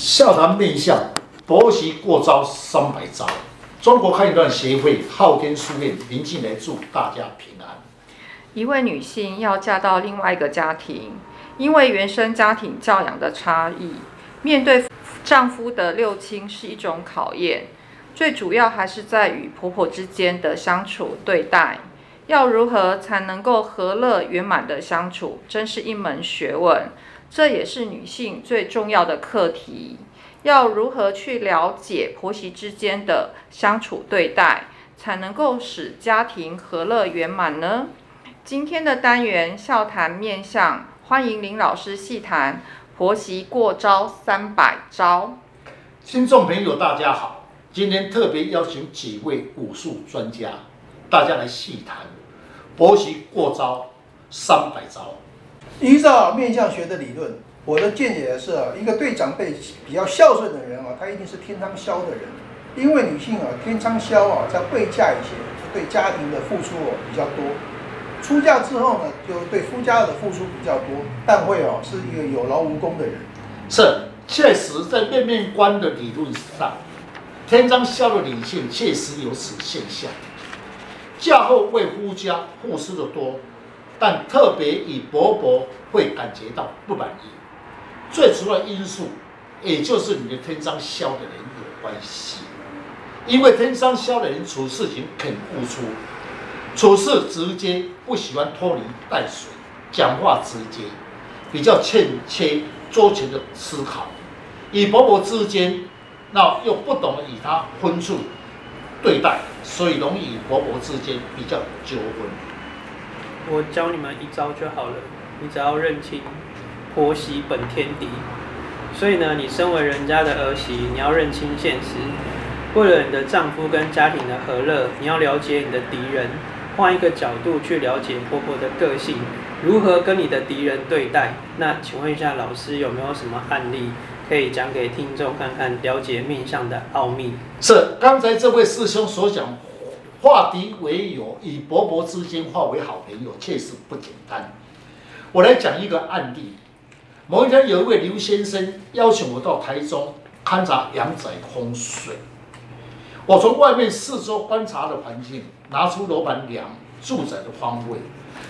笑谈面相，婆媳过招三百招。中国堪舆段协会昊天书院林进来祝大家平安。一位女性要嫁到另外一个家庭，因为原生家庭教养的差异，面对丈夫的六亲是一种考验。最主要还是在与婆婆之间的相处对待，要如何才能够和乐圆满的相处，真是一门学问。这也是女性最重要的课题，要如何去了解婆媳之间的相处对待，才能够使家庭和乐圆满呢？今天的单元笑谈面向，欢迎林老师细谈婆媳过招三百招。听众朋友，大家好，今天特别邀请几位武术专家，大家来细谈婆媳过招三百招。依照面相学的理论，我的见解是啊，一个对长辈比较孝顺的人啊，他一定是天仓霄的人。因为女性啊，天仓霄啊，在未嫁以前，对家庭的付出哦比较多；出嫁之后呢，就对夫家的付出比较多，但会哦是一个有劳无功的人。是，确实在面面观的理论上，天仓肖的女性确实有此现象，嫁后为夫家付出的多。但特别与婆婆会感觉到不满意，最主要因素也就是你的天仓霄的人有关系，因为天仓霄的人处事情肯付出，处事直接，不喜欢拖泥带水，讲话直接，比较欠缺周全的思考，与伯伯之间，那又不懂得与他分寸对待，所以容易与伯伯之间比较纠纷。我教你们一招就好了，你只要认清婆媳本天敌。所以呢，你身为人家的儿媳，你要认清现实。为了你的丈夫跟家庭的和乐，你要了解你的敌人，换一个角度去了解婆婆的个性，如何跟你的敌人对待。那请问一下老师，有没有什么案例可以讲给听众看看，了解面相的奥秘？是刚才这位师兄所讲。化敌为友，与婆婆之间化为好朋友，确实不简单。我来讲一个案例。某一天，有一位刘先生邀请我到台中勘察阳宅风水。我从外面四周观察的环境，拿出楼盘量住宅的方位，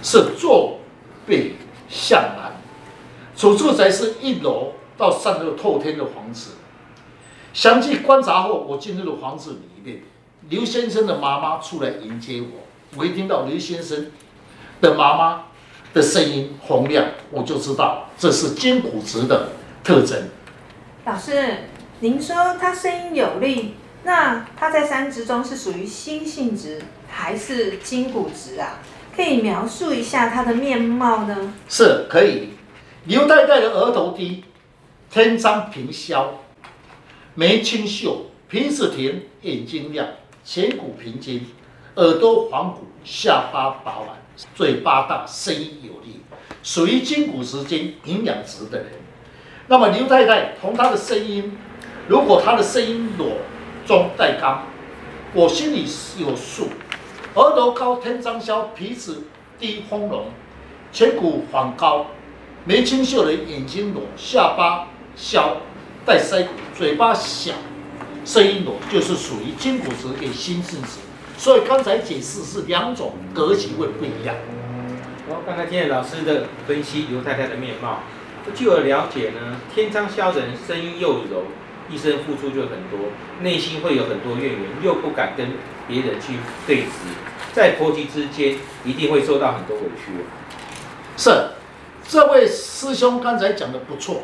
是坐北向南。主住宅是一楼到三楼透天的房子。详细观察后，我进入了房子里面。刘先生的妈妈出来迎接我，我一听到刘先生的妈妈的声音洪亮，我就知道这是金骨质的特征。老师，您说他声音有力，那他在三质中是属于心性质还是筋骨质啊？可以描述一下他的面貌呢？是可以。刘太太的额头低，天仓平削，眉清秀，鼻子挺，眼睛亮。颧骨平肩，耳朵黄骨，下巴饱满，嘴巴大，声音有力，属于筋骨之间营养值的人。那么刘太太从她的声音，如果她的声音裸中带刚，我心里有数。额头高，天仓霄，鼻子低丰隆，颧骨缓高，眉清秀的眼睛裸，下巴削带腮骨，嘴巴小。声音裸就是属于金骨质跟心性质，所以刚才解释是两种格局会不一样。我刚才听了老师的分析，刘太太的面貌，据我了解呢，天仓肖人声音又柔，一生付出就很多，内心会有很多怨言，又不敢跟别人去对峙，在婆媳之间一定会受到很多委屈。是，这位师兄刚才讲的不错，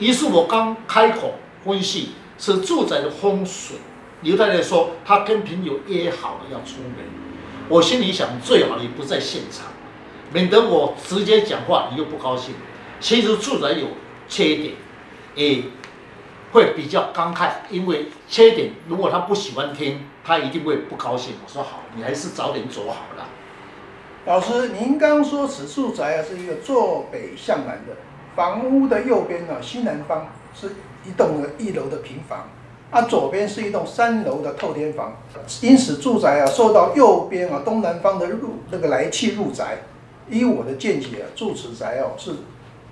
于是我刚开口分析。是住宅的风水。刘太太说，她跟朋友约好了要出门。我心里想，最好你不在现场，免得我直接讲话你又不高兴。其实住宅有缺点，也会比较感慨，因为缺点如果他不喜欢听，他一定会不高兴。我说好，你还是早点走好了。老师，您刚说此住宅啊是一个坐北向南的，房屋的右边呢西南方是。一栋一楼的平房，啊，左边是一栋三楼的透天房，因此住宅啊受到右边啊东南方的入那个来气入宅。依我的见解啊，住此宅哦是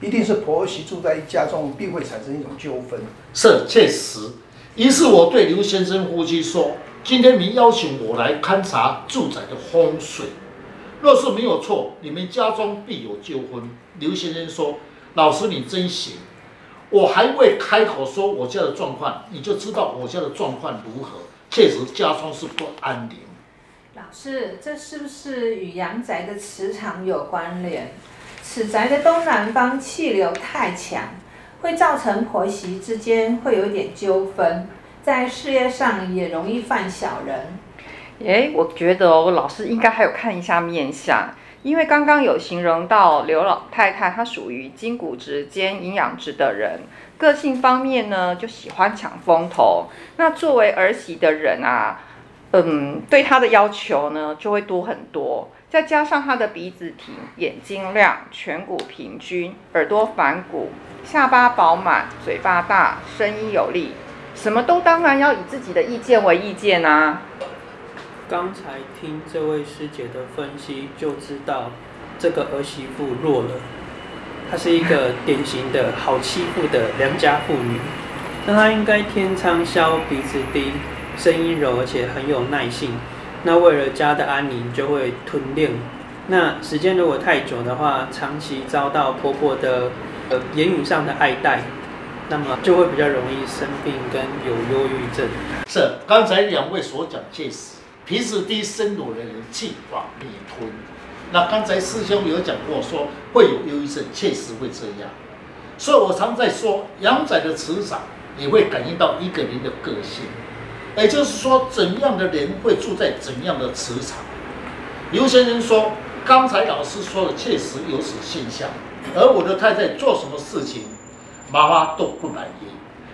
一定是婆媳住在一家中，必会产生一种纠纷。是，确实。于是我对刘先生夫妻说：“今天你邀请我来勘察住宅的风水，若是没有错，你们家中必有纠纷。”刘先生说：“老师你真行，我还未开口说我家的状况，你就知道我家的状况如何。确实家中是不安宁。”老师，这是不是与阳宅的磁场有关联？此宅的东南方气流太强，会造成婆媳之间会有一点纠纷，在事业上也容易犯小人。诶，我觉得哦，老师应该还有看一下面相，因为刚刚有形容到刘老太太，她属于筋骨直兼阴阳质的人，个性方面呢就喜欢抢风头。那作为儿媳的人啊，嗯，对她的要求呢就会多很多。再加上她的鼻子挺，眼睛亮，颧骨平均，耳朵反骨，下巴饱满，嘴巴大，声音有力，什么都当然要以自己的意见为意见啊。刚才听这位师姐的分析，就知道这个儿媳妇弱了。她是一个典型的好欺负的良家妇女。那她应该天仓霄，鼻子低，声音柔，而且很有耐性。那为了家的安宁，就会吞练。那时间如果太久的话，长期遭到婆婆的呃言语上的爱戴，那么就会比较容易生病跟有忧郁症。是刚才两位所讲确实，鼻子低声柔的人气往里吞。那刚才师兄有讲过说会有忧郁症，确实会这样。所以我常在说，阳仔的磁场也会感应到一个人的个性。也就是说，怎样的人会住在怎样的磁场？刘先生说，刚才老师说的确实有此现象。而我的太太做什么事情，妈妈都不满意，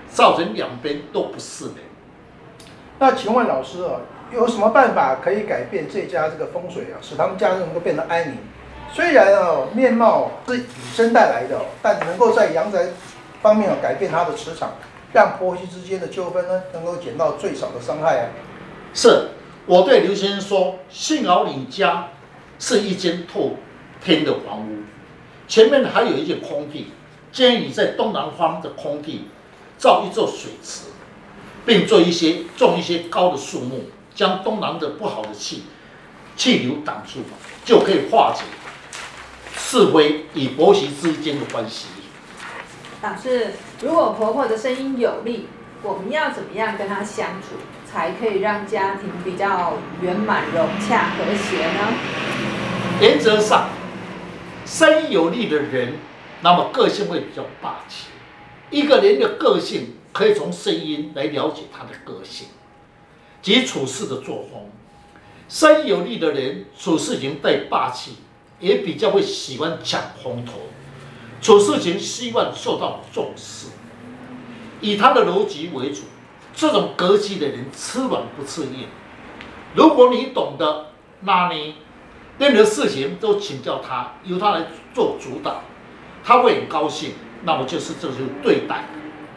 造成两边都不是人。那请问老师啊，有什么办法可以改变这家这个风水啊，使他们家人能够变得安宁？虽然哦，面貌是与生带来的，但能够在阳宅方面改变它的磁场。让婆媳之间的纠纷呢，能够减到最少的伤害啊！是，我对刘先生说，幸好你家是一间透天的房屋，前面还有一间空地，建议你在东南方的空地造一座水池，并做一些种一些高的树木，将东南的不好的气气流挡住，就可以化解是非与婆媳之间的关系。老师，如果婆婆的声音有力，我们要怎么样跟她相处，才可以让家庭比较圆满、融洽、和谐呢？原则上，声音有力的人，那么个性会比较霸气。一个人的个性可以从声音来了解他的个性及处事的作风。声音有力的人处事情带霸气，也比较会喜欢抢风头。处事情希望受到重视，以他的逻辑为主。这种格局的人吃软不吃硬。如果你懂得拿你，任何事情都请教他，由他来做主导，他会很高兴。那么就是这就是对待。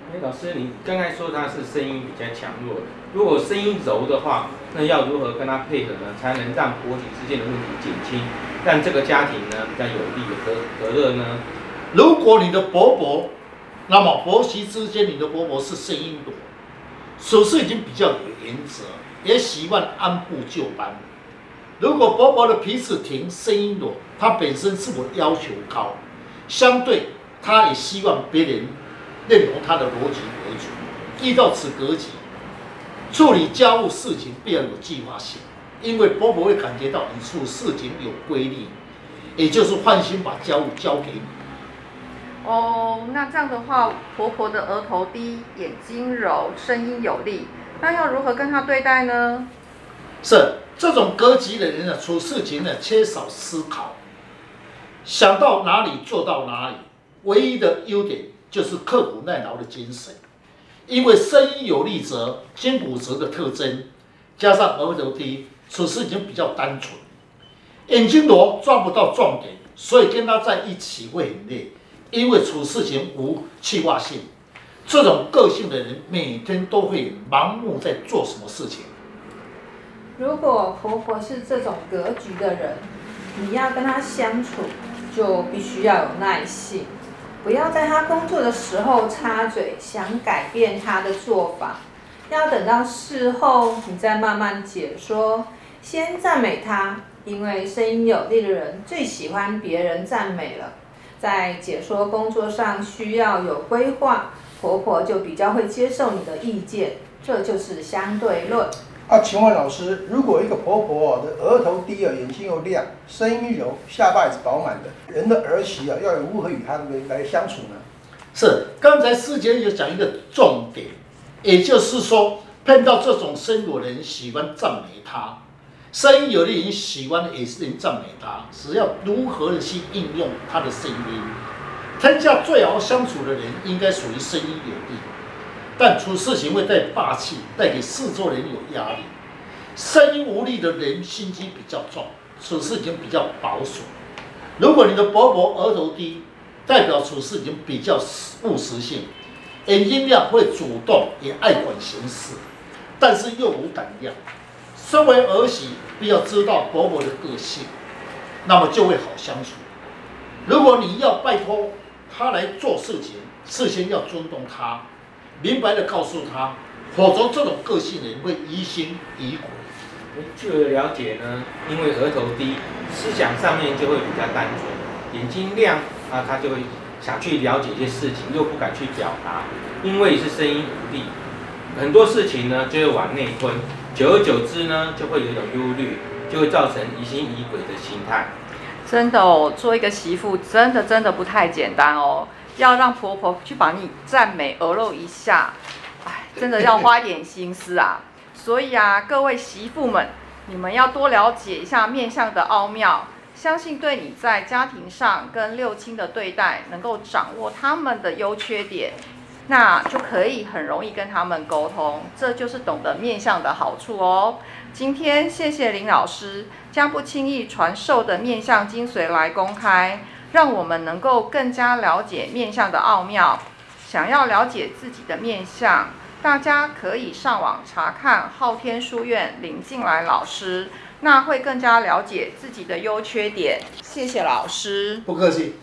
哎，老师，你刚才说他是声音比较强弱，如果声音柔的话，那要如何跟他配合呢？才能让婆媳之间的问题减轻，让这个家庭呢比较有利和和乐呢？如果你的婆婆，那么婆媳之间，你的婆婆是声音弱，处事已经比较有原则，也习惯按部就班。如果婆婆的鼻子挺，声音弱，她本身自我要求高，相对她也希望别人认同他的逻辑为主。遇到此格局，处理家务事情必要有计划性，因为婆婆会感觉到你处事情有规律，也就是放心把家务交给你。哦，那这样的话，婆婆的额头低，眼睛柔，声音有力，那要如何跟她对待呢？是这种格局的人呢，处事情呢缺少思考，想到哪里做到哪里，唯一的优点就是刻苦耐劳的精神。因为声音有力则筋骨折的特征，加上额头低，处事情比较单纯，眼睛柔抓不到重点，所以跟他在一起会很累。因为处事情无计划性，这种个性的人每天都会盲目在做什么事情。如果婆婆是这种格局的人，你要跟她相处，就必须要有耐性，不要在他工作的时候插嘴，想改变他的做法，要等到事后你再慢慢解说。先赞美他，因为声音有力的人最喜欢别人赞美了。在解说工作上需要有规划，婆婆就比较会接受你的意见，这就是相对论。啊，请问老师，如果一个婆婆的额头低啊，眼睛又亮，声音柔，下巴也是饱满的，人的儿媳啊，要如何与她们来相处呢？是，刚才师姐有讲一个重点，也就是说，碰到这种声有人喜欢赞美她，声音有的人喜欢也是人赞美她，只要如何的去应用她的声音，天下最好相处的人应该属于声音有力。但处事情会带霸气，带给四周人有压力。声音无力的人心机比较重，处事情比较保守。如果你的伯伯额头低，代表处事情比较务实性，眼睛亮会主动，也爱管闲事，但是又无胆量。身为儿媳，必要知道伯伯的个性，那么就会好相处。如果你要拜托他来做事情，事先要尊重他。明白的告诉他，否则这种个性的人会疑心疑鬼。据我了解呢，因为额头低，思想上面就会比较单纯，眼睛亮啊，他就会想去了解一些事情，又不敢去表达，因为是声音无力，很多事情呢就会往内吞，久而久之呢就会有一种忧虑，就会造成疑心疑鬼的心态。真的哦，做一个媳妇真的真的不太简单哦。要让婆婆去把你赞美鹅肉一下，哎，真的要花点心思啊。所以啊，各位媳妇们，你们要多了解一下面相的奥妙，相信对你在家庭上跟六亲的对待，能够掌握他们的优缺点，那就可以很容易跟他们沟通。这就是懂得面相的好处哦。今天谢谢林老师将不轻易传授的面相精髓来公开。让我们能够更加了解面相的奥妙。想要了解自己的面相，大家可以上网查看昊天书院林静来老师，那会更加了解自己的优缺点。谢谢老师，不客气。